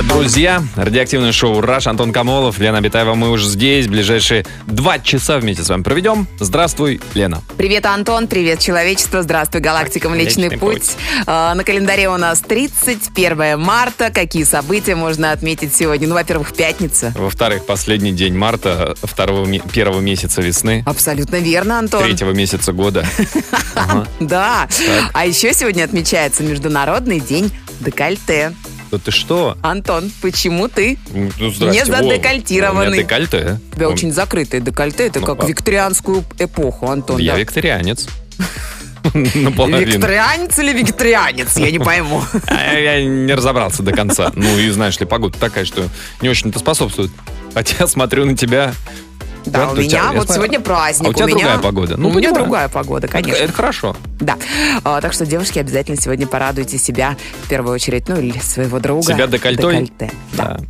Привет, друзья! Радиоактивное шоу «Раш», Антон Камолов, Лена Абитаева. Мы уже здесь, ближайшие два часа вместе с вами проведем. Здравствуй, Лена. Привет, Антон, привет, человечество, здравствуй, галактика Млечный Млечный путь. путь. А, на календаре у нас 31 марта. Какие события можно отметить сегодня? Ну, во-первых, пятница. Во-вторых, последний день марта, второго, первого месяца весны, Абсолютно верно, Антон. третьего месяца года. Да. А еще сегодня отмечается Международный день декольте. Да ты что? Антон, почему ты? Ну, здрасте. Не задекольтированный. У меня декольте. У тебя Он- очень закрытое декольте. Это Ну, как а- викторианскую эпоху, Антон. Я да. викторианец. Викторианец или вегетарианец? Я не пойму. А Я не разобрался до конца. Ну и знаешь ли, погода такая, что не очень-то способствует. Хотя смотрю на тебя. Да, Да, у у тебя- меня я вот смотрю. сегодня праздник. А у тебя меня- другая погода. Ну, у меня понимаю. другая погода, конечно. Это хорошо. Да. А, так что, девушки, обязательно сегодня порадуйте себя в первую очередь, ну или своего друга. Себя декольтой? Декольте. Да. Да.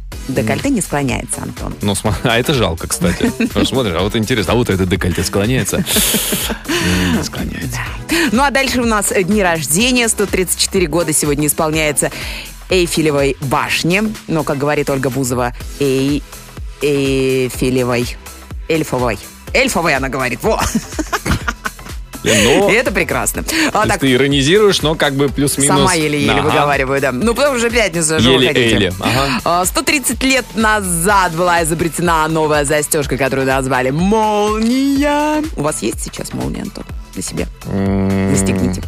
Декольте не склоняется, Антон. Ну, а это жалко, кстати. Смотришь, а вот интересно, а вот это декольте склоняется? Не склоняется. Ну а дальше у нас дни рождения. 134 года сегодня исполняется Эйфелевой башне. Но, как говорит Ольга Бузова, Эй, Эйфелевой, эльфовой. Эльфовой она говорит, во! Лен, ну, И это прекрасно. А, так, ты иронизируешь, но как бы плюс-минус. Сама еле-еле Ага. выговариваю, да. Ну, потому уже пятница, хотите. Еле-еле. Ага. А, 130 лет назад была изобретена новая застежка, которую назвали «Молния». У вас есть сейчас молния, Антон, на себе? М, Застегните.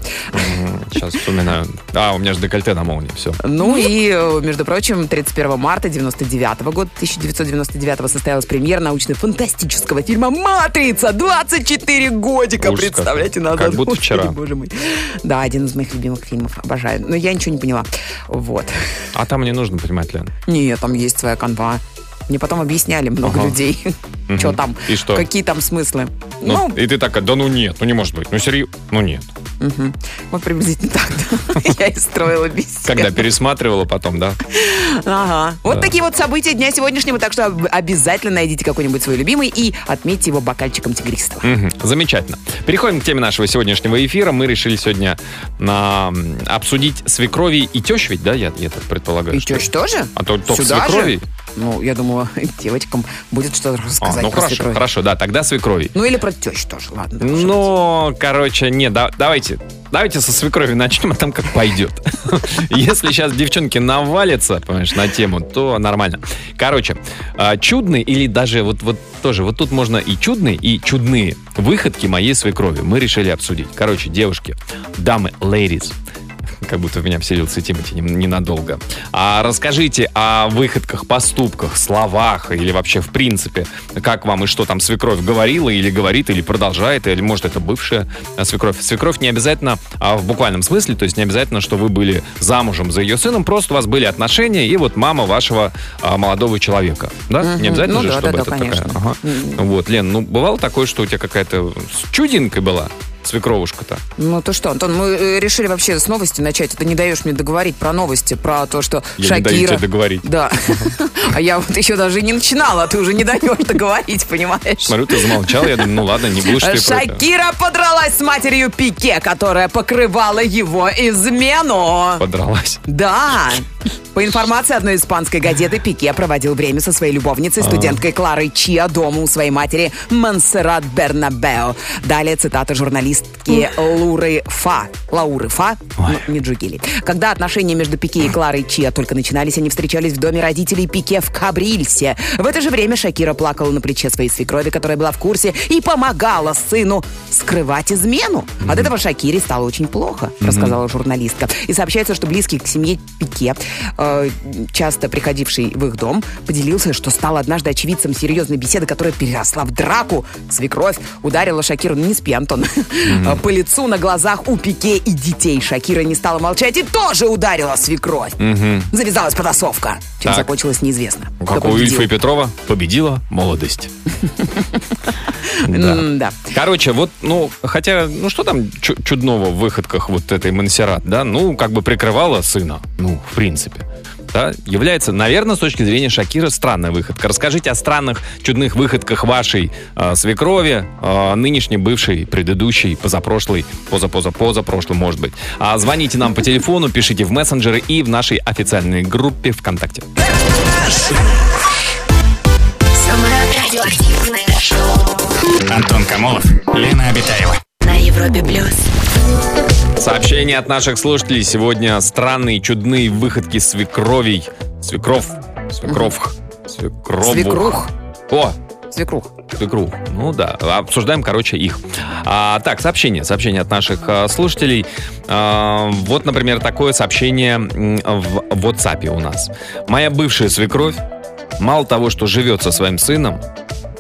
Сейчас вспоминаю. А, у меня же декольте на молнии, все. Ну и, между прочим, 31 марта 99 года, 1999 состоялась премьера научно-фантастического фильма «Матрица». 24 годика, Ужас представляете, назад. Как будто вчера. Боже мой. Да, один из моих любимых фильмов. Обожаю. Но я ничего не поняла. Вот. А там не нужно понимать, Лен. Нет, там есть своя канва. Мне потом объясняли много Ага. людей, что там, какие там смыслы. Ну, Ну, и ты такая, да ну нет, ну не может быть, ну серьезно, ну нет. мгм. вот приблизительно так, да. Я и строила беседу. Когда пересматривала потом, да? Ага. Вот Да. такие вот события дня сегодняшнего, так что об- обязательно найдите какой-нибудь свой любимый и отметьте его бокальчиком тигристого. Мгм, Замечательно. Переходим к теме нашего сегодняшнего эфира. Мы решили сегодня на, обсудить свекрови и тещ, ведь, да, я, я так предполагаю. И что- тещ тоже? А то только Сюда же? свекрови? Ну, я думаю, девочкам будет что А, рассказать ну про хорошо, свекровь. хорошо, да, тогда свекрови. Ну, или про тещу тоже, ладно. Ну, короче, нет, да- давайте, давайте со свекрови начнем, а там как пойдет. Если сейчас девчонки навалятся, понимаешь, на тему, то нормально. Короче, а, чудные или даже вот, вот тоже, вот тут можно и чудные, и чудные выходки моей свекрови мы решили обсудить. Короче, девушки, дамы, ladies, как будто в меня вселился Тимати ненадолго. А расскажите о выходках, поступках, словах или вообще в принципе, как вам и что там свекровь говорила или говорит, или продолжает, или может это бывшая а, свекровь. Свекровь не обязательно а, в буквальном смысле, то есть не обязательно, что вы были замужем за ее сыном, просто у вас были отношения, и вот мама вашего а, молодого человека. Да? Мгм. Не обязательно Ну же, да, чтобы да, да, это такая. конечно. Ага. Вот, Лен, ну бывало такое, что у тебя какая-то с- чудинкой была свекровушка-то? Ну то что, Антон, мы э, решили вообще с новости начать. Ты не даешь мне договорить про новости, про то, что Я не Шакира... даю тебе договорить. Да. А я вот еще даже не начинала, а ты уже не даешь договорить, понимаешь? Смотрю, ты замолчал, я думаю, ну ладно, не будешь ты. Шакира подралась с матерью Пике, которая покрывала его измену. Подралась. Да. По информации одной испанской газеты, Пике проводил время со своей любовницей, студенткой Кларой Чиа дома у своей матери Монсеррат Бернабео. Далее цитата журналистки Луры Фа. Лауры Фа, ну, не Джугили. Когда отношения между Пике и Кларой Чиа только начинались, они встречались в доме родителей Пике в Кабрильсе. В это же время Шакира плакала на плече своей свекрови, которая была в курсе, и помогала сыну скрывать измену. От этого Шакире стало очень плохо, рассказала журналистка. И сообщается, что близкий к семье Пике, часто приходивший в их дом, поделился, что стал однажды очевидцем серьезной беседы, которая переросла в драку. Свекровь ударила Шакиру, ну не спи, Антон, э, по лицу на глазах у Пике и детей. Шакира не стала молчать и тоже ударила свекровь. Завязалась потасовка. Чем Так. закончилась, неизвестно. Как у. Ильфа и Петрова победила молодость. Да. Короче, вот, ну, хотя, ну что там чу- чудного в выходках вот этой Монсеррат, да? Ну, как бы прикрывала сына, ну, в принципе. Да, является, наверное, с точки зрения Шакира, странная выходка. Расскажите о странных, чудных выходках вашей э, свекрови, э, нынешней, бывшей, предыдущей, позапрошлой, поза-поза-позапрошлой, может быть. А звоните нам по телефону, пишите в мессенджеры и в нашей официальной группе ВКонтакте. Антон Камолов, Лена Обитаева. на Европе плюс. Сообщение от наших слушателей. Сегодня странные, чудные выходки свекровей. Свекров. Свекров. Свекровух. Свекрух. О, Свекрух. свекрух. Ну да, обсуждаем, короче, их. А, так, сообщение. Сообщение от наших а, слушателей. А, вот, например, такое сообщение в WhatsApp у нас. Моя бывшая свекровь мало того, что живет со своим сыном,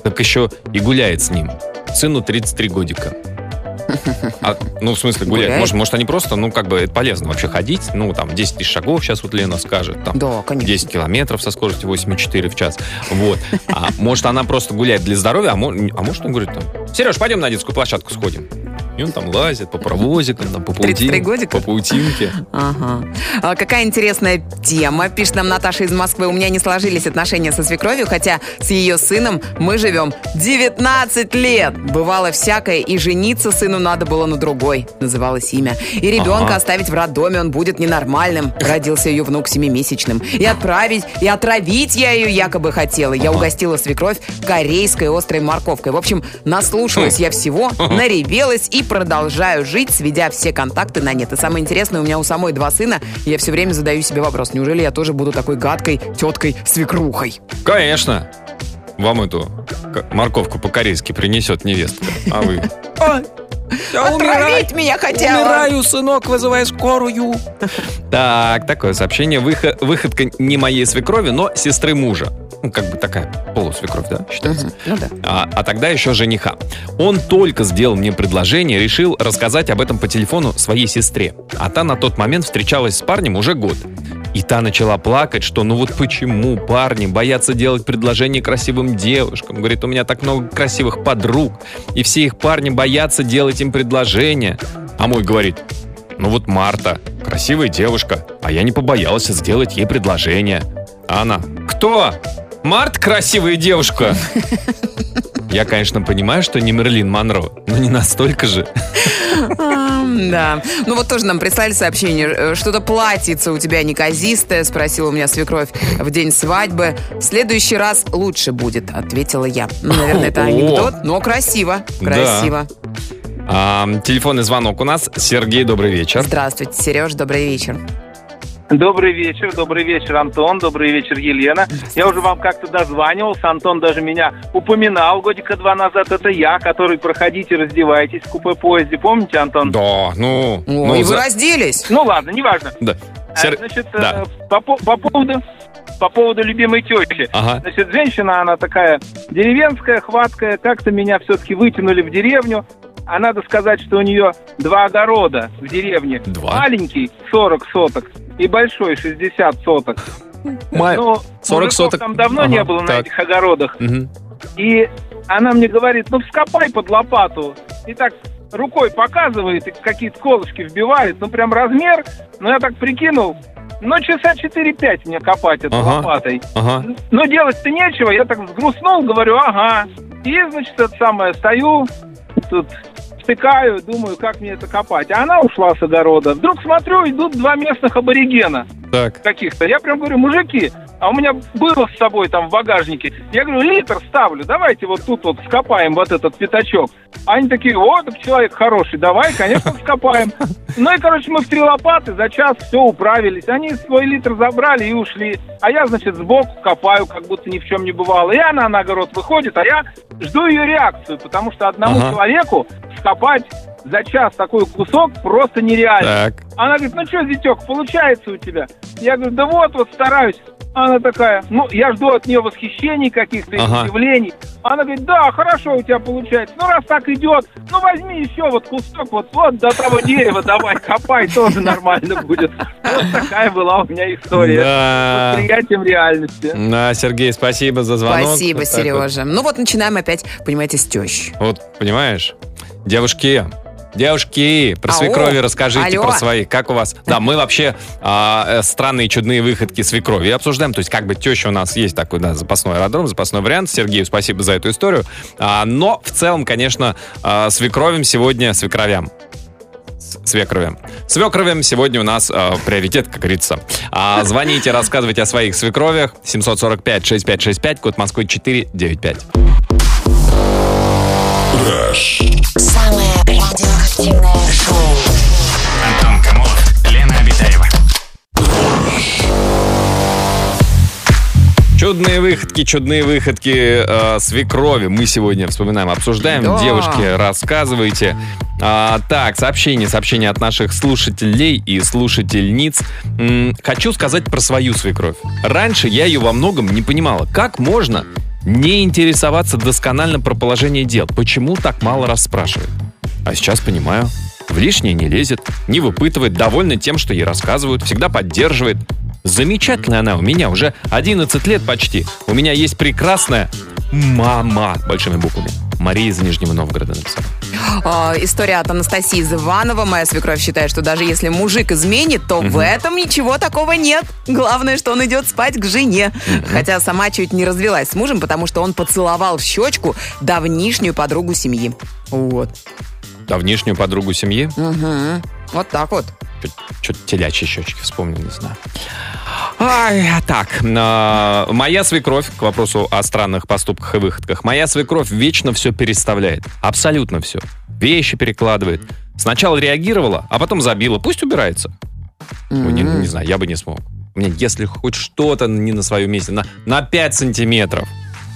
так еще и гуляет с ним. Сыну 33 годика. А, ну, в смысле, гулять. Гуляет? Может, может, они просто, ну, как бы, это полезно вообще ходить. Ну, там, 10 тысяч шагов сейчас вот Лена скажет. Там, Да, конечно. 10 километров со скоростью 8,4 в час. Вот. А может, она просто гуляет для здоровья, а, а может, он говорит там, Сереж, пойдем на детскую площадку сходим. И он там лазит по паровозикам, там, по 33 паутинке. годика? По паутинке. Ага. А какая интересная тема, пишет нам Наташа из Москвы. У меня не сложились отношения со свекровью, хотя с ее сыном мы живем 19 лет. Бывало всякое, и жениться сыну надо было на другой, называлось имя. И ребенка Ага. оставить в роддоме, он будет ненормальным. Родился ее внук семимесячным. И отправить, и отравить я ее якобы хотела. Я угостила свекровь корейской острой морковкой. В общем, наслушалась я всего, наревелась и продолжаю жить, сведя все контакты на нет. И самое интересное, у меня у самой два сына, и я все время задаю себе вопрос, неужели я тоже буду такой гадкой теткой-свекрухой? Конечно. Вам эту морковку по-корейски принесет невестка. А вы? Отравить меня хотела! сынок, вызывай скорую. Так, такое сообщение. Выхо- выходка не моей свекрови, но сестры мужа. Ну, как бы такая полусвекровь, да, считается? Ну да. А, а тогда еще жениха. Он только сделал мне предложение, решил рассказать об этом по телефону своей сестре. А та на тот момент встречалась с парнем уже год. И та начала плакать, что ну вот почему парни боятся делать предложение красивым девушкам. Говорит, у меня так много красивых подруг, и все их парни боятся делать им предложение. А мой говорит, ну вот Марта, красивая девушка, а я не побоялся сделать ей предложение. А она, кто? Март красивая девушка. Я, конечно, понимаю, что не Мерлин Монро, но не настолько же. Да. Ну вот тоже нам прислали сообщение. э, Что-то платьице у тебя неказистое, спросила у меня свекровь в день свадьбы. В следующий раз лучше будет, ответила я. Ну, наверное, это анекдот, но красиво. Красиво. А, телефонный звонок у нас. Сергей, добрый вечер. Здравствуйте, Сереж, добрый вечер. Добрый вечер, добрый вечер, Антон, добрый вечер, Елена. Я уже вам как-то дозванивался, Антон даже меня упоминал годика два назад. Это я, который проходите, раздевайтесь в купе-поезде. Помните, Антон? Да, ну... О, ну, и вы за- разделись. Ну ладно, неважно. Да. А, Сер- Значит, да. э, по, по- по поводу по поводу любимой тещи. Ага. Значит, женщина, она такая деревенская, хваткая, как-то меня все-таки вытянули в деревню. А надо сказать, что у нее два огорода в деревне. Два? Маленький 40 соток и большой 60 соток. Ма- Ну, 40 мужиков соток. там давно Ага, не было на так. этих огородах. Мгм. И она мне говорит, ну вскопай под лопату. И так рукой показывает, и какие-то колышки вбивает. Ну прям размер. Ну я так прикинул. Ну часа 4-5 мне копать этой Ага. лопатой. Ага. Но делать-то нечего. Я так взгрустнул, говорю, ага. И, значит, это самое, стою, тут втыкаю, думаю, как мне это копать. А она ушла с огорода. Вдруг смотрю, идут два местных аборигена Так. каких-то. Я прям говорю, мужики, а у меня было с собой там в багажнике. Я говорю, литр ставлю, давайте вот тут вот скопаем вот этот пятачок. Они такие, так человек хороший, давай, конечно, скопаем. Ну и, короче, мы в три лопаты за час все управились. Они свой литр забрали и ушли. А я, значит, сбоку копаю, как будто ни в чем не бывало. И она на огород выходит, а я жду ее реакцию, потому что одному Ага. человеку скопать за час такой кусок просто нереально. Так. Она говорит, ну что, зятек, получается у тебя? Я говорю, да вот, вот стараюсь. Она такая, ну, я жду от нее восхищений каких-то, Ага. удивлений. Она говорит, да, хорошо у тебя получается. Ну, раз так идет, ну, возьми еще вот кусок, вот, вот до того дерева давай, копай, тоже нормально будет. Вот такая была у меня история. Да. С восприятием реальности. Да, Сергей, спасибо за звонок. Спасибо, Вот так вот. Сережа. Ну вот начинаем опять, понимаете, с тещи. Вот, понимаешь, девушки, Девушки, про Ау. свекрови расскажите Алло. про свои. Как у вас? Да, мы вообще а, э, странные чудные выходки свекрови обсуждаем. То есть как бы теща у нас есть такой, да, запасной аэродром, запасной вариант. Сергею спасибо за эту историю. А, но в целом, конечно, а, свекровим сегодня, свекровям. С- Свекровям. Свекровям сегодня у нас а, приоритет, как говорится. А, звоните, рассказывайте о своих свекровях. 745-6565, код Москвы 495. Самое радиоактивное шоу. Антон Камолов, Лена Обитаева. Чудные выходки, чудные выходки э, свекрови. Мы сегодня вспоминаем, обсуждаем. Да. Девушки, рассказывайте. А, так, сообщение, сообщение от наших слушателей и слушательниц. М, хочу сказать про свою свекровь. Раньше я ее во многом не понимала. Как можно не интересоваться досконально про положение дел? Почему так мало расспрашивает? А сейчас понимаю. В лишнее не лезет, не выпытывает, довольна тем, что ей рассказывают, всегда поддерживает. Замечательная она у меня, уже 11 лет почти. У меня есть прекрасная мама, большими буквами. Мария из Нижнего Новгорода написала. А, история от Анастасии Зыванова. Моя свекровь считает, что даже если мужик изменит, то в этом ничего такого нет. Главное, что он идет спать к жене. Хотя сама чуть не развелась с мужем, потому что он поцеловал в щечку давнишнюю подругу семьи. Вот. Давнишнюю подругу семьи. Мгм. Вот так вот. Что-то телячьи щечки вспомнил, не знаю. Ай, а так, а, моя свекровь, к вопросу о странных поступках и выходках, моя свекровь вечно все переставляет. Абсолютно все. Вещи перекладывает. Сначала реагировала, а потом забила. Пусть убирается. Ой, не, не знаю, я бы не смог. Мне, если хоть что-то не на своем месте, на, на 5 сантиметров,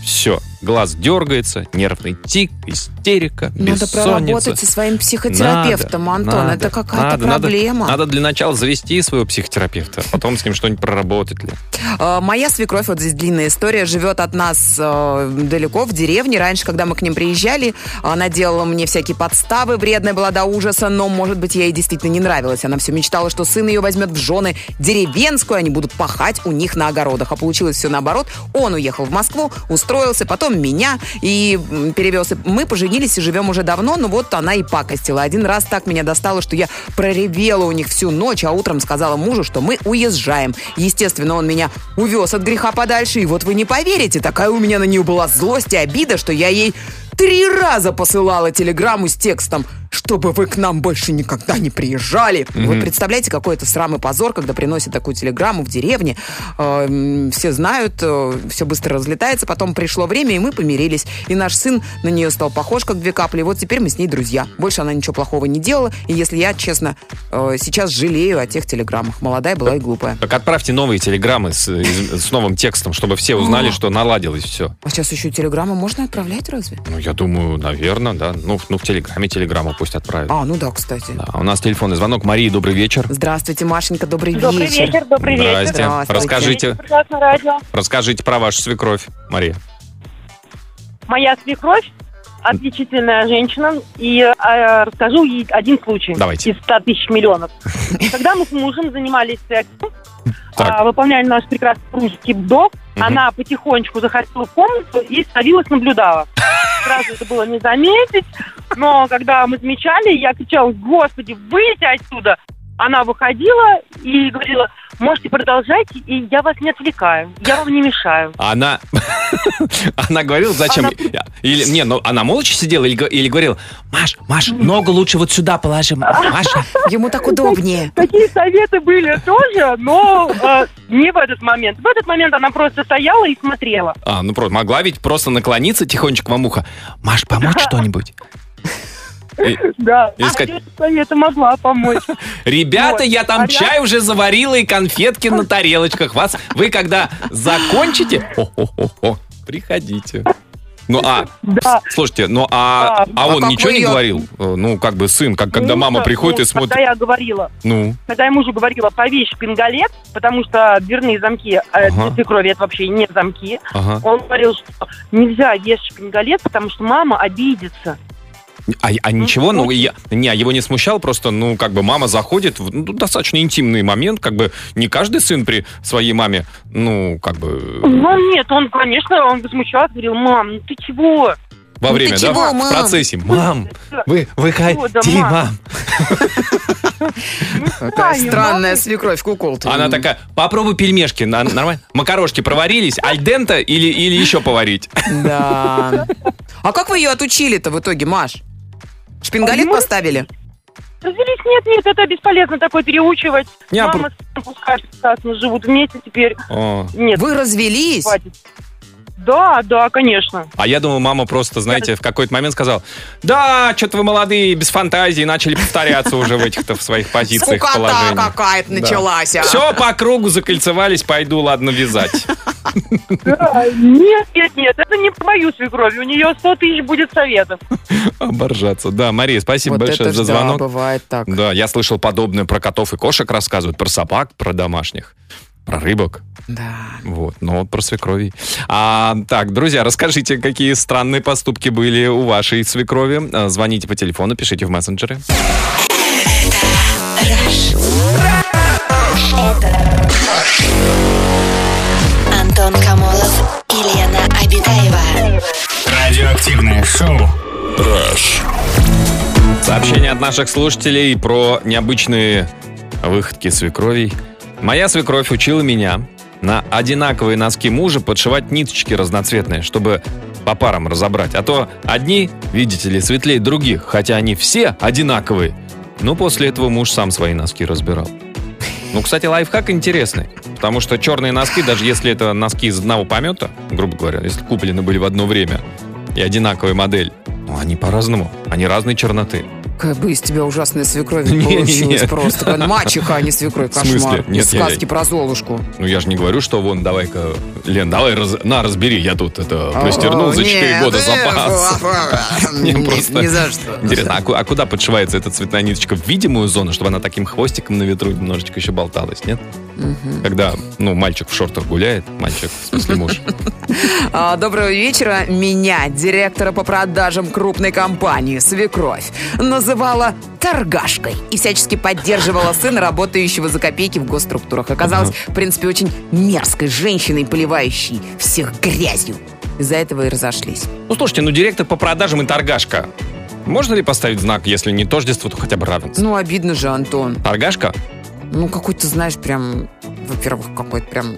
все, глаз дергается, нервный тик, истерика, Надо бессонница. проработать со своим психотерапевтом, Надо, Антон. надо, Это какая-то надо, надо. проблема. Надо, для начала завести своего психотерапевта, а потом с ним что-нибудь проработать ли. Э, Моя свекровь, вот здесь длинная история, живет от нас э, далеко, в деревне. Раньше, когда мы к ним приезжали, она делала мне всякие подставы, вредная была до ужаса, но, может быть, я ей действительно не нравилась. Она все мечтала, что сын ее возьмет в жены деревенскую, они будут пахать у них на огородах. А получилось все наоборот. Он уехал в Москву, устроился, потом меня и перевез. Мы поженились и живем уже давно, но вот она и пакостила. Один раз так меня достало, что я проревела у них всю ночь, а утром сказала мужу, что мы уезжаем. Естественно, он меня увез от греха подальше, и вот вы не поверите, такая у меня на нее была злость и обида, что я ей три раза посылала телеграмму с текстом чтобы вы к нам больше никогда не приезжали. Вы представляете, какой это срам и позор, когда приносят такую телеграмму в деревне. Э, все знают, все быстро разлетается. Потом пришло время, и мы помирились. И наш сын на нее стал похож, как две капли. И вот теперь мы с ней друзья. Больше она ничего плохого не делала. И если я, честно, э, сейчас жалею о тех телеграммах. Молодая была и глупая. Так отправьте новые телеграммы с, с новым текстом, чтобы все узнали, что наладилось все. А сейчас еще телеграмму можно отправлять разве? Ну, я думаю, наверное, да. Ну, в- ну в Телеграме телеграмму пусть отправят. А, ну да, кстати. Да, у нас телефонный звонок. Мария, добрый вечер. Здравствуйте, Машенька, добрый, Добрый вечер, добрый вечер. Здрасте. Здравствуйте. Расскажите, расскажите про вашу свекровь, Мария. Моя свекровь отличительная женщина, и э, расскажу ей один случай Давайте. из 100 тысяч миллионов. Когда мы с мужем занимались сексом, Так. а, выполняли наш прекрасный русский вдох, Мгм. она потихонечку заходила в комнату и становилась, наблюдала. Сразу это было не заметить, но когда мы замечали, я кричала, господи, выйдите отсюда! Она выходила и говорила, можете продолжать, и я вас не отвлекаю, я вам не мешаю. Она, она говорила, зачем? Она- Или не, ну она молча сидела или, или говорила, Маш, Маш, ногу лучше вот сюда положим, Маша. Ему так удобнее. Такие советы были тоже, но э, не в этот момент. В этот момент она просто стояла и смотрела. А, ну просто могла ведь просто наклониться тихонечко вам ухо. Маш, помочь что-нибудь? И- Да, И советы могла помочь. Ребята, я там А чай уже заварила и конфетки на тарелочках. Вас, вы когда закончите, приходите. Ну а, Да. слушайте, ну а, А, а он как ничего не говорил? Э, Ну, как бы сын, как когда Ну, мама ну, приходит и Когда смотрит. я говорила, Ну, когда я мужу говорила, повесь пингалет, потому что дверные замки э, Ага. для свекрови это вообще не замки, ага. он говорил, что нельзя вешать пингалет, потому что мама обидится. А, а ничего, ну, я, не, его не смущал, просто, ну, как бы мама заходит в ну, достаточно интимный момент, как бы не каждый сын при своей маме, ну, как бы... Ну нет, он, конечно, он возмущался, говорил, мам, ну ты чего? во Ну время, да? чего, В мам? процессе. Мам, вы, выходи, мам. Какая Знаю, странная свекровь кукол. Она такая, попробуй пельмешки, нормально? Макарошки проварились, альдента или, или еще поварить? Да. А как вы ее отучили-то в итоге, Маш? Шпингалет А поставили? Развелись? Нет, нет, это бесполезно такое переучивать. Не, а Мама с сыном пускай прекрасно живут вместе теперь. О. Нет, Вы развелись? хватит. Да, да, конечно. А я думал, мама просто, знаете, в какой-то момент сказала, да, что-то вы молодые, без фантазии, начали повторяться уже в этих-то в своих позициях, Скукота положениях. какая-то началась. а. Все по кругу закольцевались, пойду, ладно, вязать. Да, нет, нет, нет, это не про мою свекровь. У нее 100 тысяч будет советов. Оборжаться. Да, Мария, спасибо Вот большое это ж за да, звонок. бывает так. Да, я слышал подобное про котов и кошек рассказывают, про собак, про домашних, про рыбок. Да. Вот, но вот про свекрови. А, так, друзья, расскажите, какие странные поступки были у вашей свекрови. А, Звоните по телефону, пишите в мессенджеры. Антон Камолов и Лена Обитаева. Радиоактивное шоу. Сообщение от наших слушателей про необычные выходки свекровей. Моя свекровь учила меня на одинаковые носки мужа подшивать ниточки разноцветные, чтобы по парам разобрать. А то одни, видите ли, светлее других, хотя они все одинаковые. Но после этого муж сам свои носки разбирал. Ну, кстати, лайфхак интересный. Потому что черные носки, даже если это носки из одного помета, грубо говоря, если куплены были в одно время, и одинаковая модель, ну, они по-разному, они разной черноты. Какая бы из тебя ужасная свекровь Не, получилась не. просто. Мачеха, а не свекровь. Кошмар. Нет, Из я- сказки про Золушку. Ну, я же не говорю, что вон, давай-ка, Лен, давай, раз- на, разбери, я тут это простернул за 4 нет, года э, запас. Ни за что. Интересно, а, а куда подшивается эта цветная ниточка? В видимую зону, чтобы она таким хвостиком на ветру немножечко еще болталась, нет? Когда, ну, мальчик в шортах гуляет, мальчик, в смысле муж. А, Доброго вечера. Меня, директора по продажам крупной компании «Свекровь», называла торгашкой и всячески поддерживала сына, работающего за копейки в госструктурах. Оказалась, в принципе, очень мерзкой женщиной, поливающей всех грязью. Из-за этого и разошлись. Ну, слушайте, ну, директор по продажам и торгашка. Можно ли поставить знак, если не тождество, то хотя бы равенство? Ну, обидно же, Антон. Торгашка? Ну, какой-то, знаешь, прям, во-первых, какое-то прям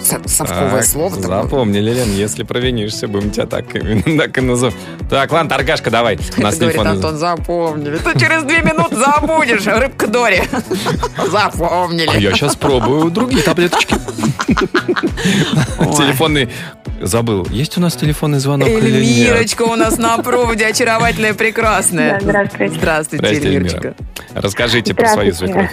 со- совковое Так, слово такое. Запомнили, Лен, если провинишься, будем тебя так, так и назовем. Так, ладно, торгашка, давай. У нас говорит телефон. Антон, запомнили. Ты через две минуты забудешь, рыбка Дори. Запомнили. А я сейчас пробую другие таблеточки. Телефонный... Забыл. Есть у нас телефонный звонок или нет? Эльмирочка у нас на проводе, очаровательная, прекрасная. Да, здравствуйте. Здравствуйте, Эльмирочка. Эльмира. Расскажите про свою свекровь.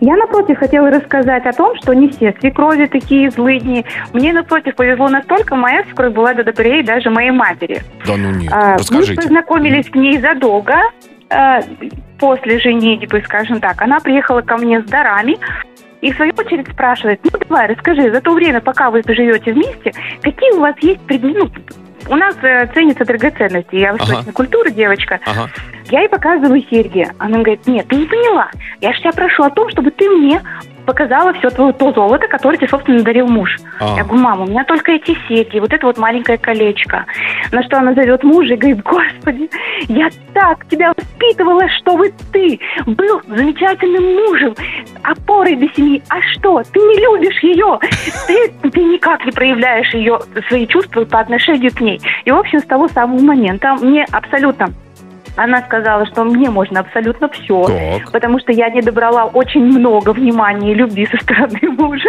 Я, напротив, хотела рассказать о том, что не все свекрови такие злыдни. Мне, напротив, повезло настолько, моя свекровь была до добрее даже моей матери. Да ну нет, А, Мы расскажите. познакомились с ней задолго, а, после женитьбы, скажем так. Она приехала ко мне с дарами, и в свою очередь спрашивает, ну давай, расскажи, за то время, пока вы живете вместе, какие у вас есть предметы, ну, у нас э, ценятся драгоценности. Я восточной Ага. культуры девочка. Ага. Я ей показываю серьги. Она говорит, нет, ты не поняла. Я же тебя прошу о том, чтобы ты мне показала все твое то золото, которое тебе, собственно, дарил муж. А. Я говорю, мама, у меня только эти серьги, вот это вот маленькое колечко. На что она зовет мужа и говорит, господи, я так тебя воспитывала, чтобы ты был замечательным мужем, опорой для семьи. А что, ты не любишь ее? Ты, ты никак не проявляешь ее, свои чувства по отношению к ней. И, в общем, с того самого момента мне абсолютно она сказала, что мне можно абсолютно все, Так. потому что я не добрала очень много внимания и любви со стороны мужа.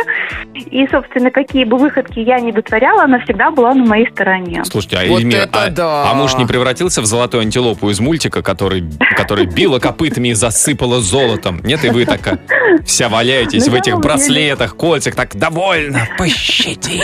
И, собственно, какие бы выходки я ни вытворяла, она всегда была на моей стороне. Слушайте, а, Вот Эльмира, это а- да. а муж не превратился в золотую антилопу из мультика, который, который била копытами и засыпала золотом? Нет, и вы такая вся валяетесь в этих браслетах, кольцах, так довольно, пощади.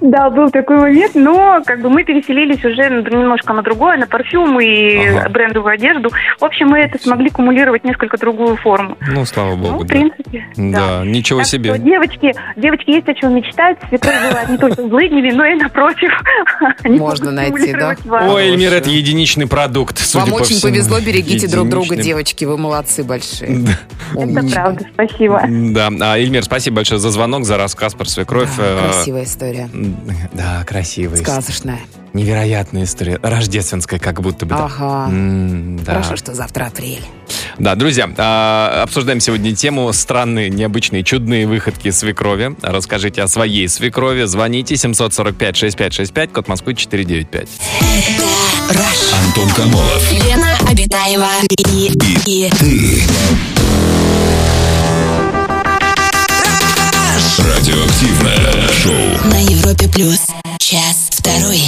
Да, был такой момент, но как бы мы переселились уже немножко на другое, на парфюм и. Брендовую одежду. В общем, мы это смогли кумулировать несколько другую форму. Ну, слава Ну, богу, в да. принципе, Да, ничего Так что, себе. девочки, девочки, есть о чем мечтать. Свекровь бывает не только злыднями, но и напротив. они Можно найти, да? вас. Ой, Эльмир, это единичный продукт, судя Вам по очень всему. повезло, берегите друг друга, Единичный. девочки, вы молодцы большие. Это Умнички. правда, спасибо. Да, а, Эльмир, спасибо большое за звонок, за рассказ про свекровь. Э, Красивая история. Да, красивая. история. Сказочная. Невероятная история. Рождественская, как будто бы. да. Ага. М, да. Хорошо, что завтра апрель. Да, друзья, а, обсуждаем сегодня тему странные, необычные, чудные выходки свекрови. Расскажите о своей свекрови. Звоните 745-6565, код Москвы 495. Антон Камолов. Лена Обитаева и, и Радиоактивное шоу. на Европе плюс. Час второй.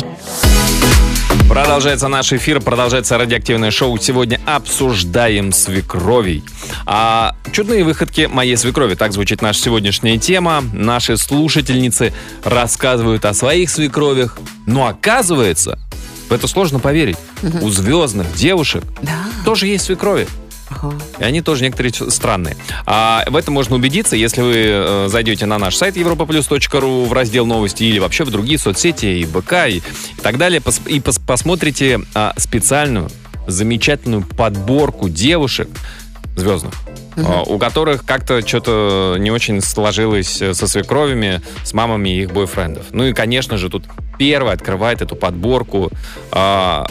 Продолжается наш эфир, продолжается радиоактивное шоу. Сегодня обсуждаем свекровей. А чудные выходки моей свекрови. Так звучит наша сегодняшняя тема. Наши слушательницы рассказывают о своих свекровях. Но оказывается, в это сложно поверить. У звездных девушек тоже есть свекрови. И они тоже некоторые странные. А в этом можно убедиться, если вы э, зайдете на наш сайт europaplus.ru в раздел новости или вообще в другие соцсети, и БК, и, и так далее, и пос- посмотрите а, специальную, замечательную подборку девушек звездных, а, у которых как-то что-то не очень сложилось э, со свекровями, с мамами их бойфрендов. Ну и, конечно же, тут первая открывает эту подборку а,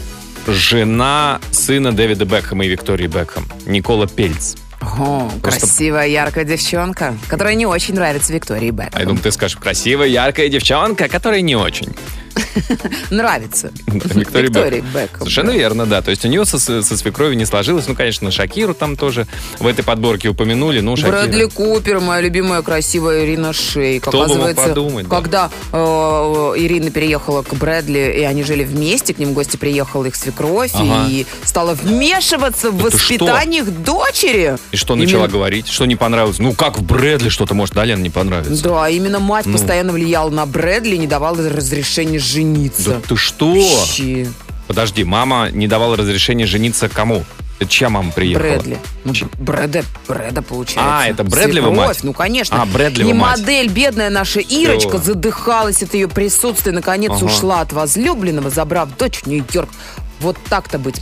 жена сына Дэвида Бекхэма и Виктории Бекхэм, Никола Пельц. О, Просто- красивая, яркая девчонка, которая не очень нравится Виктории Бек. А я думаю, ты скажешь, красивая, яркая девчонка, которая не очень. Нравится. Виктории. Бекхэм. Совершенно верно, да. То есть у нее со, со свекровью не сложилось. Ну, конечно, Шакиру там тоже в этой подборке упомянули. Ну, Шакира. Брэдли Купер, моя любимая красивая Ирина Шейк. Кто бы мог Оказывается, подумать, да. когда э, Ирина переехала к Брэдли, и они жили вместе, к ним в гости приехала их свекровь, Ага. и стала вмешиваться в воспитание их дочери. И что начала Именно- говорить? Что не понравилось? Ну, как в Брэдли что-то может, да, Лен, не понравится? Да, именно мать Ну. постоянно влияла на Брэдли и не давала разрешения жениться. Да ты что? Вообще. Подожди, мама не давала разрешения жениться кому? Это чья мама приехала? Брэдли. Ну, Брэда, Брэда получается. А, это Брэдлева Свекровь, мать? Ну, конечно. А, Брэдлева И мать. модель, бедная наша Ирочка, Всё. задыхалась от ее присутствия. Наконец Ага. ушла от возлюбленного, забрав дочь в Нью-Йорк. Вот так-то быть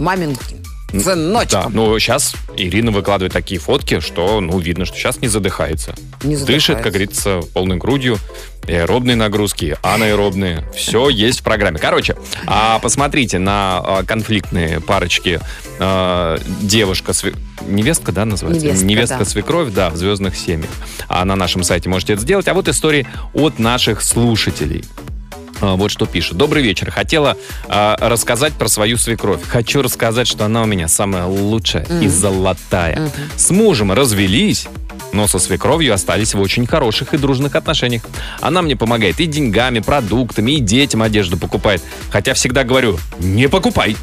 маменькин. Да, ну сейчас Ирина выкладывает такие фотки, что, ну, видно, что сейчас не задыхается. Не Дышит, задыхается. как говорится, полной грудью. Аэробные нагрузки, анаэробные. Все есть в программе. Короче, а посмотрите на а, конфликтные парочки. а, девушка, све- невестка, да, называется? Невестка, да. свекровь, да, в звездных семьях. А на нашем сайте можете это сделать. А вот истории от наших слушателей. А, Вот что пишет. Добрый вечер. Хотела а, рассказать про свою свекровь. Хочу рассказать, что она у меня самая лучшая и золотая. С мужем развелись, но со свекровью остались в очень хороших и дружных отношениях. Она мне помогает и деньгами, продуктами, и детям одежду покупает. Хотя всегда говорю, не покупай.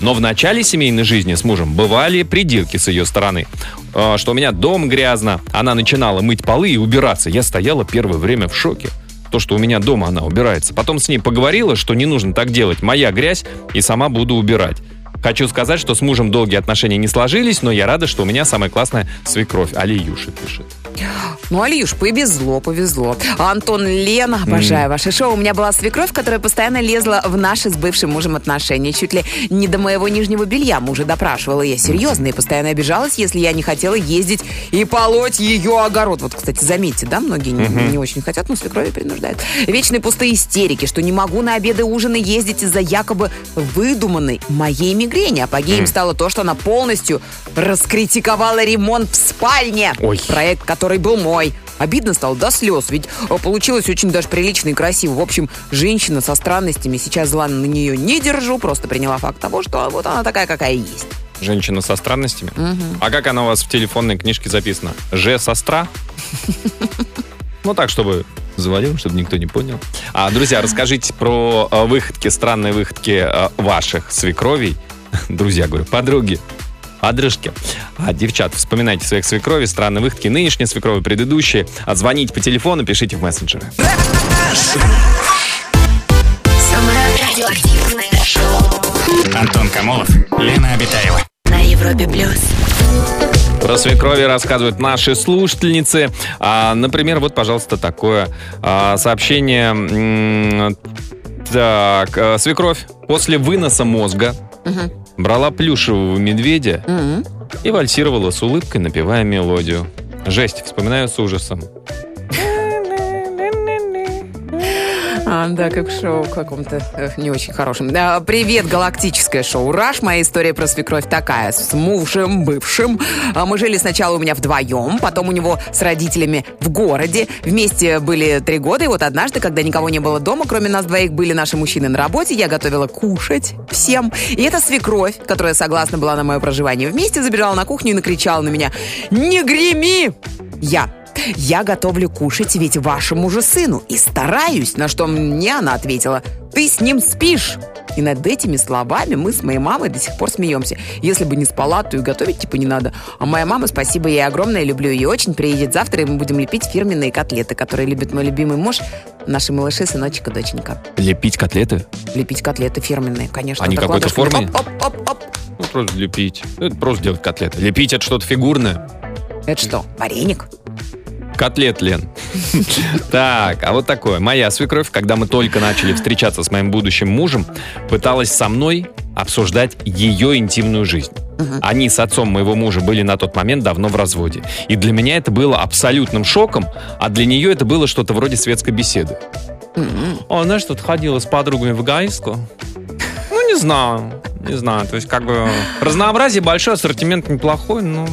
Но в начале семейной жизни с мужем бывали придирки с ее стороны. А, Что у меня дом грязно. Она начинала мыть полы и убираться. Я стояла первое время в шоке. То, что у меня дома она убирается. Потом с ней поговорила, что не нужно так делать. Моя грязь, и сама буду убирать. Хочу сказать, что с мужем долгие отношения не сложились, но я рада, что у меня самая классная свекровь. Алиюша пишет. Ну, Алиюш, повезло, повезло. А Антон, Лена, обожаю ваше шоу. У меня была свекровь, которая постоянно лезла в наши с бывшим мужем отношения. Чуть ли не до моего нижнего белья мужа допрашивала я серьезно и постоянно обижалась, если я не хотела ездить и полоть ее огород. Вот, кстати, заметьте, да, многие не, не очень хотят, но свекрови принуждают. Вечные пустые истерики, что не могу на обеды ужины ездить из-за якобы выдуманной моей мигрени. Апогеем стало то, что она полностью раскритиковала ремонт в спальне. Ой. Проект, который был мой. Обидно стало до слез, ведь э, получилось очень даже прилично и красиво. В общем, женщина со странностями, сейчас зла на нее не держу, просто приняла факт того, что вот она такая, какая есть. Женщина со странностями. А как она у вас в телефонной книжке записана? Ж сестра? Ну так, чтобы завалил, чтобы никто не понял. А, друзья, расскажите про э, выходки, странные выходки э, ваших свекровей. Друзья, говорю, подруги, подружки. А, девчат, вспоминайте своих свекровей, странные выходки, нынешние свекрови, предыдущие. А звоните по телефону, пишите в мессенджеры. Антон Камолов, Лена Обитаева. на Европе плюс. Про свекрови рассказывают наши слушательницы. А, например, вот, пожалуйста, такое а, сообщение. М, Так, а, свекровь после выноса мозга брала плюшевого медведя и вальсировала с улыбкой, напевая мелодию. Жесть, вспоминаю с ужасом. А, да, как шоу каком-то э, не очень хорошем. Да, привет, галактическое шоу «Раш». Моя история про свекровь такая. С мужем бывшим. А, Мы жили сначала у меня вдвоем, потом у него с родителями в городе. Вместе были три года, и вот однажды, когда никого не было дома, кроме нас двоих, были наши мужчины на работе, я готовила кушать всем. И эта свекровь, которая согласна была на мое проживание вместе, забежала на кухню и накричала на меня «Не греми!» Я я готовлю кушать ведь вашему же сыну и стараюсь, на что мне она ответила, ты с ним спишь. И над этими словами мы с моей мамой до сих пор смеемся. Если бы не спала, то и готовить типа не надо. А моя мама, спасибо ей огромное, люблю ее очень, приедет завтра, и мы будем лепить фирменные котлеты, которые любит мой любимый муж, наши малыши, сыночек и доченька. Лепить котлеты? Лепить котлеты фирменные, конечно. Они какой-то формы? Оп, оп, оп, оп. Ну, просто лепить. Это просто делать котлеты. Лепить это что-то фигурное. Это что, вареник? Котлет, Лен. Так, а вот такое. Моя свекровь, когда мы только начали встречаться с моим будущим мужем, пыталась со мной обсуждать ее интимную жизнь. Они с отцом моего мужа были на тот момент давно в разводе. И для меня это было абсолютным шоком, а для нее это было что-то вроде светской беседы. О, знаешь, тут ходила с подругами в эгоистку. Ну, не знаю. Не знаю. То есть, как бы, разнообразие большое, ассортимент неплохой, но...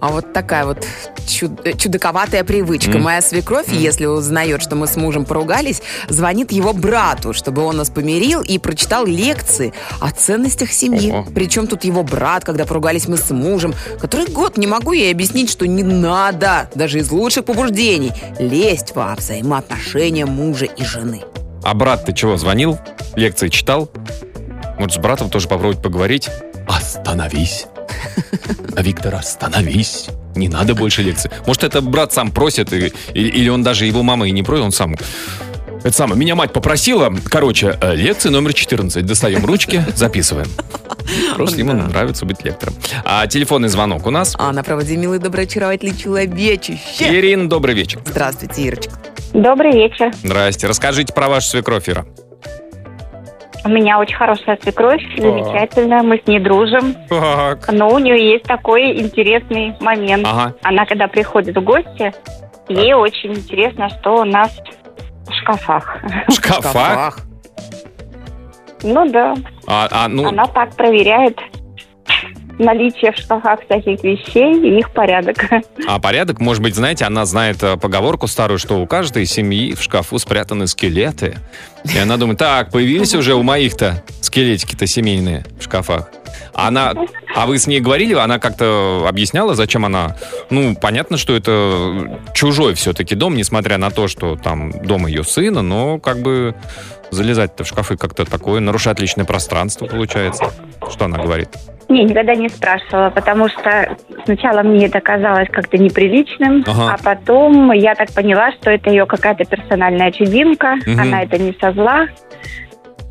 А вот такая вот чуд- э, чудаковатая привычка. Моя свекровь, если узнает, что мы с мужем поругались, звонит его брату, чтобы он нас помирил и прочитал лекции о ценностях семьи. Ого. Причем тут его брат, когда поругались мы с мужем, который год не могу ей объяснить, что не надо, даже из лучших побуждений, лезть во взаимоотношения мужа и жены. А брат ты чего, звонил? Лекции читал? Может, с братом тоже попробовать поговорить? Остановись. Виктор, остановись. Не надо больше лекций. Может, это брат сам просит, и- или он даже его мама и не просит, он сам... Это самое, меня мать попросила, короче, э, лекция номер 14. Достаем ручки, записываем. Просто ему нравится быть лектором. А телефонный звонок у нас. А на проводе милый, добрый, очаровательный человечище. Ирина, добрый вечер. Здравствуйте, Ирочка. Добрый вечер. Здрасте. Расскажите про вашу свекровь, Ира. У меня очень хорошая свекровь, замечательная, мы с ней дружим. Так. Но у нее есть такой интересный момент. Ага. Она, когда приходит в гости, ей очень интересно, что у нас в шкафах. В шкафах? Ну да, А, а, ну, она так проверяет наличие в шкафах всяких вещей и их порядок. А порядок, может быть, знаете, она знает э, поговорку старую, что у каждой семьи в шкафу спрятаны скелеты. И она думает, так, появились уже у моих-то скелетики-то семейные в шкафах. Она, а вы с ней говорили, она как-то объясняла, зачем она... Ну, понятно, что это чужой все-таки дом, несмотря на то, что там дом ее сына, но как бы залезать-то в шкафы как-то такое, нарушать личное пространство получается. Что она говорит? Не, никогда не спрашивала, потому что сначала мне это казалось как-то неприличным, Ага. а потом я так поняла, что это ее какая-то персональная чудинка, Мгм. она это не со зла,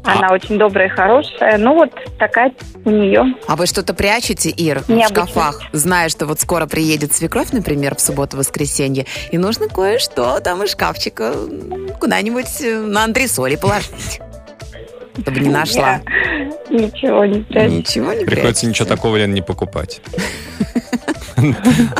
она очень добрая и хорошая, ну вот такая у нее. А вы что-то прячете, Ир, в Необычно. шкафах, зная, что вот скоро приедет свекровь, например, в субботу-воскресенье, и нужно кое-что там из шкафчика куда-нибудь э, на антресоли положить. Чтобы не нашла. Ничего не прячу. Ничего не Приходится ничего такого, Лен, не покупать.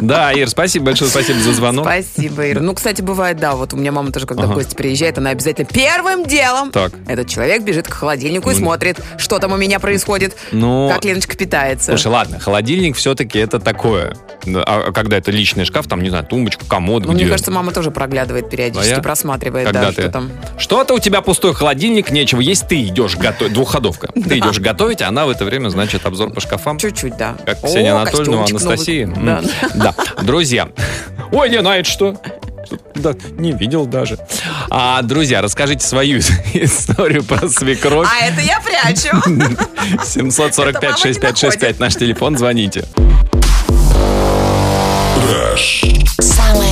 Да, Ир, спасибо большое, спасибо за звонок. Спасибо, Ира. Ну, кстати, бывает, да, вот у меня мама тоже, когда Ага. в гости приезжает, она обязательно первым делом Так. этот человек бежит к холодильнику и Ну, смотрит, что там у меня происходит, Ну, как Леночка питается. слушай, ладно, холодильник все-таки это такое. Да, А когда это личный шкаф, там, не знаю, тумбочка, комод, ну, где... мне кажется, мама тоже проглядывает периодически, Твоя? просматривает, Когда да, ты- что там. Что-то у тебя пустой холодильник, нечего есть, ты идешь готовить, двухходовка. Ты идешь готовить, а она в это время, значит, обзор по шкафам. Чуть-чуть, да. Как О, Ксения Анатольевна новый. Анастасии. Да. Да. Друзья. Ой, а это что? Да, не видел даже. А, друзья, расскажите свою историю про свекровь. А это я прячу. 745-6565 наш телефон, звоните. Самое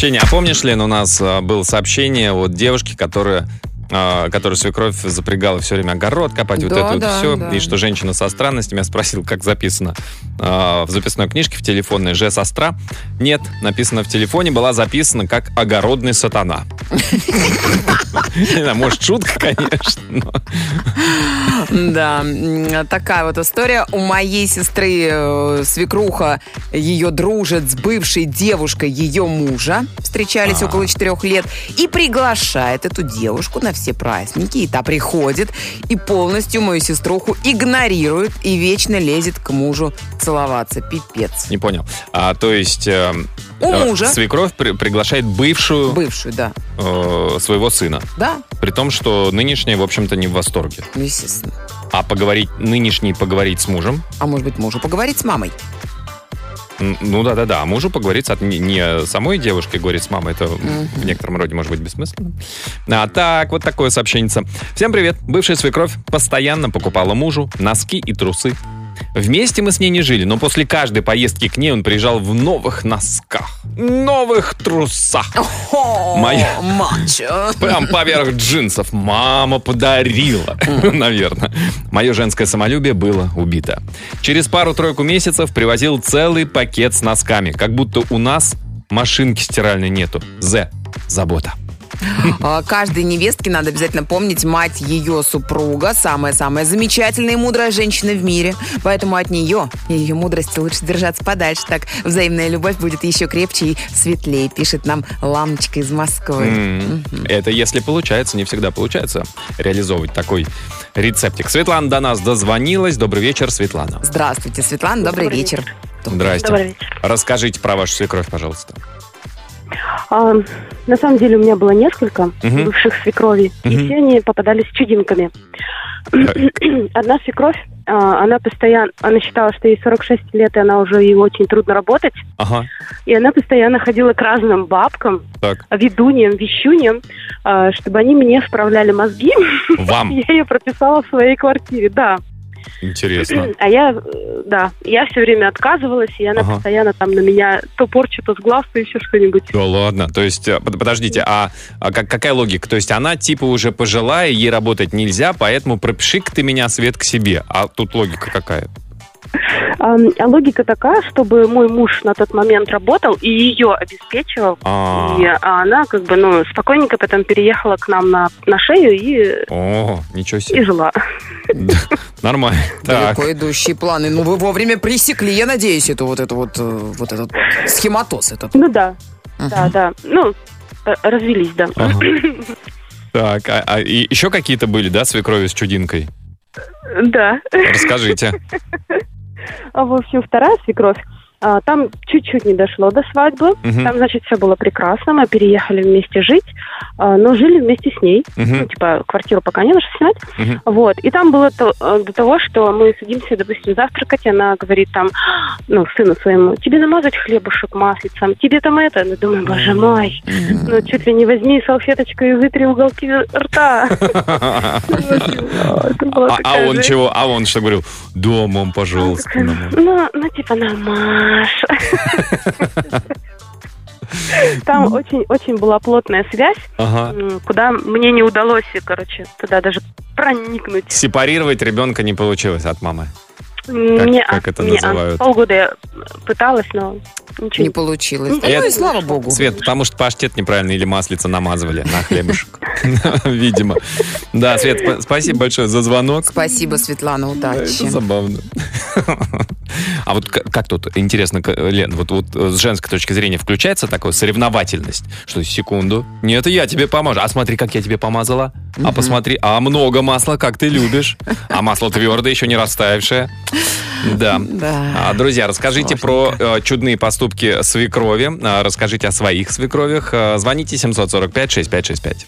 Сообщение. А помнишь, Лен, у нас а, было сообщение от девушки, которая а, которую свекровь запрягала все время огород копать, вот Да, это вот да, все, да. и что женщина со странностями, я спросил, как записано. а, в записной книжке в телефонной Ж сестра. Нет, написано в телефоне, была записана как огородный сатана. Не знаю, Может, шутка, конечно. но- Да, такая вот история. У моей сестры э, свекруха ее дружит с бывшей девушкой ее мужа. Встречались около четырех лет. И приглашает эту девушку на все праздники. И та приходит и полностью мою сеструху игнорирует и вечно лезет к мужу целоваться. Пипец. Не понял. А, то есть... э, У э, мужа. Свекровь при- приглашает бывшую Бывшую, да. э, своего сына. Да, При том, что нынешняя, в общем-то, не в восторге. ну, естественно. А поговорить, нынешний поговорить с мужем, А может быть, мужу поговорить с мамой? Ну да-да-да, а мужу поговорить с, не, не самой девушкой говорить с мамой, это в некотором роде может быть бессмысленно. А так, вот такое сообщение. Всем привет. Бывшая свекровь постоянно покупала мужу носки и трусы. Вместе мы с ней не жили, но после каждой поездки к ней он приезжал в новых носках, новых трусах. О, Моя- мачо. Прям поверх джинсов. Мама подарила, наверное. Мое женское самолюбие было убито. Через пару-тройку месяцев привозил целый пакет с носками. Как будто у нас машинки стиральной нету. З. Забота. А, Каждой невестке надо обязательно помнить мать ее супруга, самая-самая замечательная и мудрая женщина в мире. Поэтому от нее и ее мудрости лучше держаться подальше. Так взаимная любовь будет еще крепче и светлее, пишет нам Ламочка из Москвы. М. Это если получается, не всегда получается реализовывать такой рецептик. Светлана до нас дозвонилась. Добрый вечер, Светлана. Здравствуйте, Светлана, добрый, Добрый вечер. Здрасте. Добрый вечер. Расскажите про вашу свекровь, пожалуйста. А, на самом деле у меня было несколько Мгм. бывших свекровей, и Мгм. все они попадались чудинками. Одна свекровь, а, она постоянно, она считала, что ей 46 лет, и она уже ей очень трудно работать, Ага, и она постоянно ходила к разным бабкам, так. ведуньям, вещуньям, а, чтобы они мне вправляли мозги. Вам Я ее прописала в своей квартире, да. Интересно. А я, э, да, я все время отказывалась, и она Ага. постоянно там на меня то порчу, то с глаз, то еще что-нибудь. Да ладно. То есть, э, под- подождите, а, а как- какая логика? То есть она типа уже пожилая, ей работать нельзя, поэтому пропиши-ка ты меня, Свет, к себе. А тут логика какая? А, а логика такая, чтобы мой муж на тот момент работал и ее обеспечивал. А, И она как бы, ну, спокойненько потом переехала к нам на, на шею и, О, ничего и себе. жила. Да, Нормально. Далеко идущие планы. Ну, вы вовремя пресекли, я надеюсь, эту вот эту вот, э, вот этот схематоз этот. Ну да, да, да. Ну, э, развелись, да. Так, а, а и еще какие-то были, да, свекрови с чудинкой? Да. Расскажите. А, в общем, вторая свекровь, там чуть-чуть не дошло до свадьбы. Мгм, Там, значит, все было прекрасно. Мы переехали вместе жить, а, но жили вместе с ней. Ну, мгм, типа, квартиру пока не на что снять. мгм. Вот. И там было то- э, до того, что мы садимся, допустим, завтракать, и она говорит там, ну, сыну своему, тебе намазать хлебушек маслицем, тебе там это. Ну, думаю, боже мой, ну, чуть ли не возьми салфеточку и вытри уголки рта. А, а он чего? А он что говорил? Да, мам, пожалуйста. Такая, намажь». Ну, ну, типа, намажь. Там очень-очень была плотная связь, Ага. куда мне не удалось, короче, туда даже проникнуть. Сепарировать ребенка не получилось от мамы. Не, как это не, называют? Полгода я пыталась, но ничего. Не получилось. Ну, Ну и это- слава богу. Свет, потому что паштет неправильно или маслица намазывали на хлебушек. Видимо. Да, Свет, сп- спасибо большое за звонок. Спасибо, Светлана, удачи. Это забавно. А вот как тут, интересно, Лен, вот, вот э, с женской точки зрения включается такая соревновательность, что секунду, нет, я тебе помажу, а смотри, как я тебе помазала, а посмотри, а много масла, как ты любишь, а масло твердое, еще не растаявшее. Да. Да. А, Друзья, расскажите про э, чудные поступки свекрови. А, Расскажите о своих свекровях. А, Звоните 745-6565.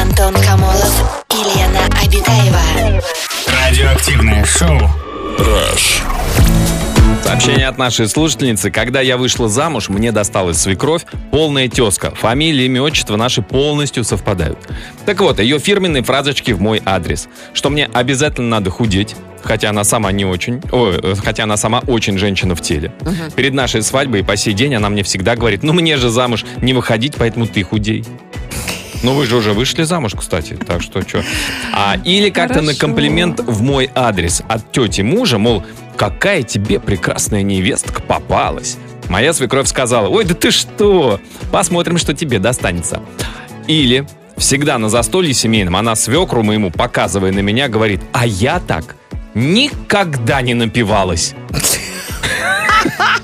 Антон Камолов и Лена Обитаева. Радиоактивное шоу. Сообщение от нашей слушательницы. Когда я вышла замуж, мне досталась свекровь, полная тезка. Фамилия, имя, отчество наши полностью совпадают. Так вот, ее фирменные фразочки в мой адрес. Что мне обязательно надо худеть, хотя она сама не очень, ой, э, хотя она сама очень женщина в теле. Перед нашей свадьбой и по сей день она мне всегда говорит, ну мне же замуж не выходить, поэтому ты худей. Ну, вы же уже вышли замуж, кстати, так что что. А, или как-то на комплимент в мой адрес от тети мужа, мол, какая тебе прекрасная невестка попалась. Моя свекровь сказала, ой, да ты что, посмотрим, что тебе достанется. Или всегда на застолье семейном она свекру моему, показывая на меня, говорит, а я так никогда не напивалась.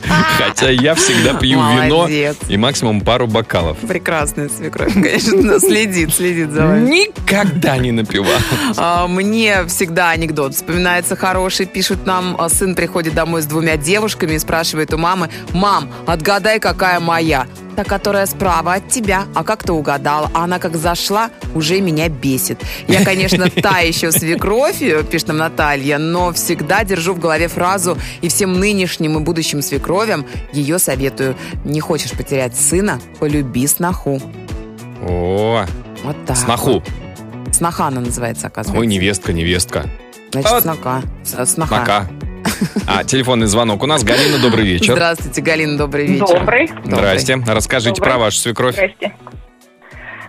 Хотя я всегда пью вино и максимум пару бокалов. Прекрасная свекровь, конечно, следит, следит за вами. Никогда не напивалась. А, Мне всегда анекдот вспоминается хороший. Пишут нам, а, сын приходит домой с двумя девушками и спрашивает у мамы, «Мам, отгадай, какая моя?» Та, которая справа от тебя. А как ты угадала? А она как зашла, уже меня бесит. Я, конечно, та еще свекровь, пишет нам Наталья, но всегда держу в голове фразу и всем нынешним и будущим свекровям ее советую. Не хочешь потерять сына, полюби сноху. О, Вот так. сноху. Сноха она называется, оказывается. Ой, невестка, невестка. Значит, А- снока. Сноха. Снока. А, телефонный звонок у нас. Галина, добрый вечер. Здравствуйте, Галина, добрый вечер. Добрый. Здрасте. Расскажите Добрый. про вашу свекровь. Здрасте.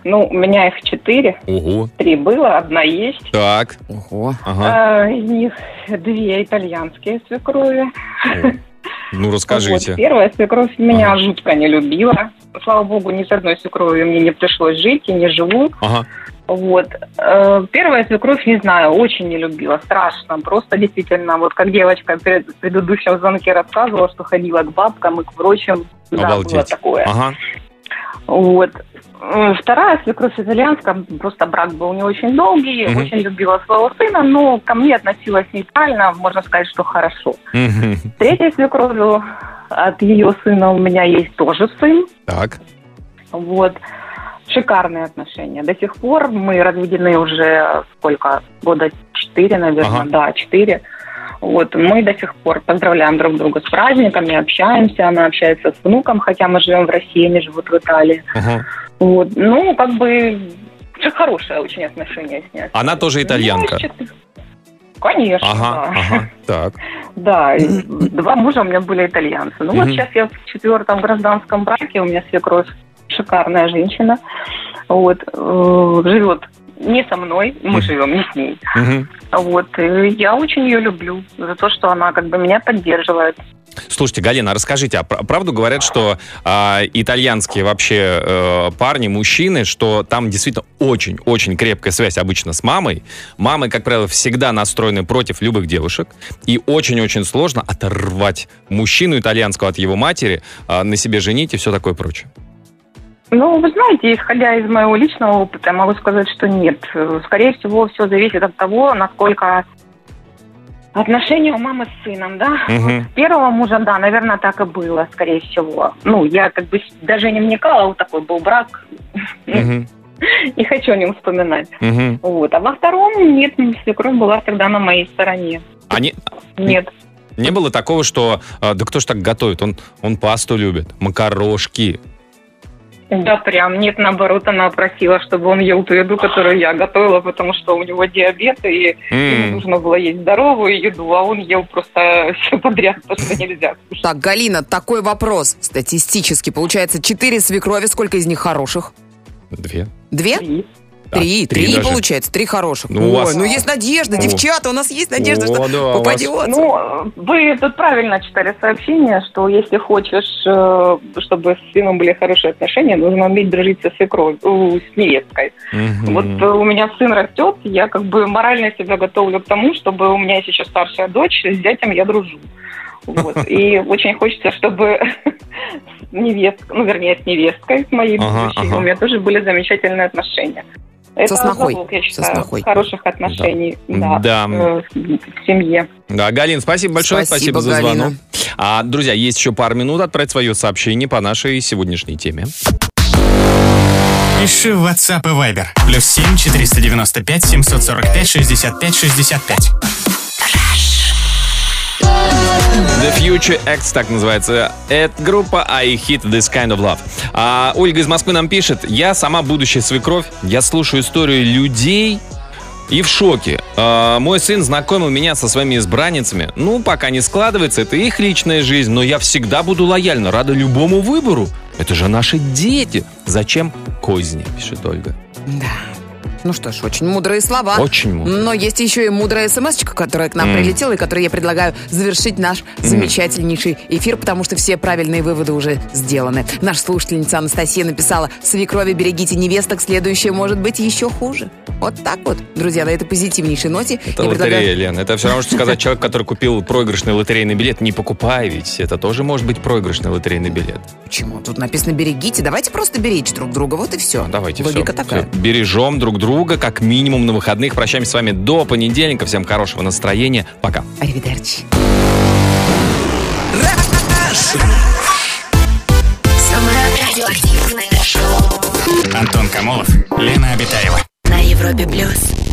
Ну, у меня их четыре. Угу. Три было, одна есть. Так. Ого. Ага. А, из них две итальянские свекрови. Ну, расскажите. Вот, первая свекровь меня Ага. жутко не любила. Слава богу, ни с одной свекровью мне не пришлось жить и не живу. Ага. Вот. Э, Первая свекровь, не знаю, очень не любила, страшно. Просто действительно, вот как девочка в предыдущем звонке рассказывала, что ходила к бабкам и к врачам. Да, было Обалдеть. такое. Ага. Вот. Э, Вторая свекровь итальянская, просто брак был не очень долгий, Мгм. очень любила своего сына, но ко мне относилась нейтрально, можно сказать, что хорошо. Мгм. Третья свекровь, от ее сына у меня есть тоже сын. Так. Вот. Шикарные отношения. До сих пор мы разведены уже сколько? Года четыре, наверное. Ага. Да, четыре. Вот, мы до сих пор поздравляем друг друга с праздниками, общаемся, она общается с внуком, хотя мы живем в России, они живут в Италии. Ага. Вот, ну, как бы, хорошее очень отношение с ней. Она тоже итальянка. Ну, Конечно, Ага, да. ага. Так. Да, два мужа у меня были итальянцы. Ну вот сейчас я в четвертом гражданском браке, у меня свекровь шикарная женщина. Вот, э, живет не со мной, мы живем не с ней. Вот, и я очень ее люблю за то, что она как бы меня поддерживает. Слушайте, Галина, а расскажите, а пр- правду говорят, что а, итальянские вообще э, парни, мужчины, что там действительно очень-очень крепкая связь обычно с мамой. Мамы, как правило, всегда настроены против любых девушек. И очень-очень сложно оторвать мужчину итальянского от его матери, а, на себе женить и все такое прочее. Ну, вы знаете, исходя из моего личного опыта, я могу сказать, что нет. Скорее всего, все зависит от того, насколько отношения у мамы с сыном, да? Мгм. Первого мужа, да, наверное, так и было, скорее всего. Ну, я как бы даже не вникала, вот такой был брак. Не хочу о нем вспоминать. Вот. А во втором, нет, свекровь была всегда на моей стороне. А не, Нет. не было такого, что а, да кто ж так готовит? Он, он пасту любит, макарошки. Да, прям нет, наоборот, она просила, чтобы он ел ту еду, которую я готовила, потому что у него диабет, и ему М. нужно было есть здоровую еду, а он ел просто все подряд, то, что нельзя. Так, Галина, такой вопрос. Статистически, получается, четыре свекрови, сколько из них хороших? Две. Две? И Да, Три, три три, даже. получается, три хороших. Ну, у Ой, вас- ну есть надежда, О. девчата, у нас есть надежда, О, что да, у вас- попадется. Ну, вы тут правильно читали сообщение, что если хочешь, э, чтобы с сыном были хорошие отношения, нужно уметь дружить со свекровью, с невесткой. Мгм. Вот э, у меня сын растет, я как бы морально себя готовлю к тому, чтобы у меня есть еще старшая дочь, с зятем я дружу. Вот. И очень хочется, чтобы с невесткой, ну, вернее, с невесткой, с моей Ага, будущей, ага. у меня тоже были замечательные отношения. Это снохой. залог, я Со считаю, снохой. хороших отношений да. Да. э, в семье. Да, Галин, спасибо большое, Спасибо, спасибо, за Галина. звонок. А, друзья, есть еще пару минут отправить свое сообщение по нашей сегодняшней теме. Пиши в WhatsApp и Viber. Плюс 7 495 745 65 65. The Future X, так называется. Это группа I Hit This Kind of Love. А Ольга из Москвы нам пишет, я сама будущая свекровь, я слушаю историю людей и в шоке. А, мой сын знакомил меня со своими избранницами. Ну, пока не складывается, это их личная жизнь, но я всегда буду лояльна, рада любому выбору. Это же наши дети. Зачем козни, пишет Ольга. Да. Ну что ж, очень мудрые слова. Очень мудрые. Но есть еще и мудрая смс которая к нам М. прилетела, и которой я предлагаю завершить наш замечательнейший эфир, потому что все правильные выводы уже сделаны. Наша слушательница Анастасия написала, свекрови берегите невесток, следующее может быть еще хуже. Вот так вот, друзья, на этой позитивнейшей ноте Это я предлагаю- лотерея, Лен. Это все равно, что сказать человек, который купил проигрышный лотерейный билет, не покупай ведь. Это тоже может быть проигрышный лотерейный билет. Почему? Тут написано берегите, давайте просто беречь друг друга, вот и все. Давайте Логика все. такая. Бережем друг друга, как минимум на выходных. Прощаемся с вами до понедельника. Всем хорошего настроения. Пока. Аривидерчи. Антон Камолов, Лена Обитаева. на Европе плюс.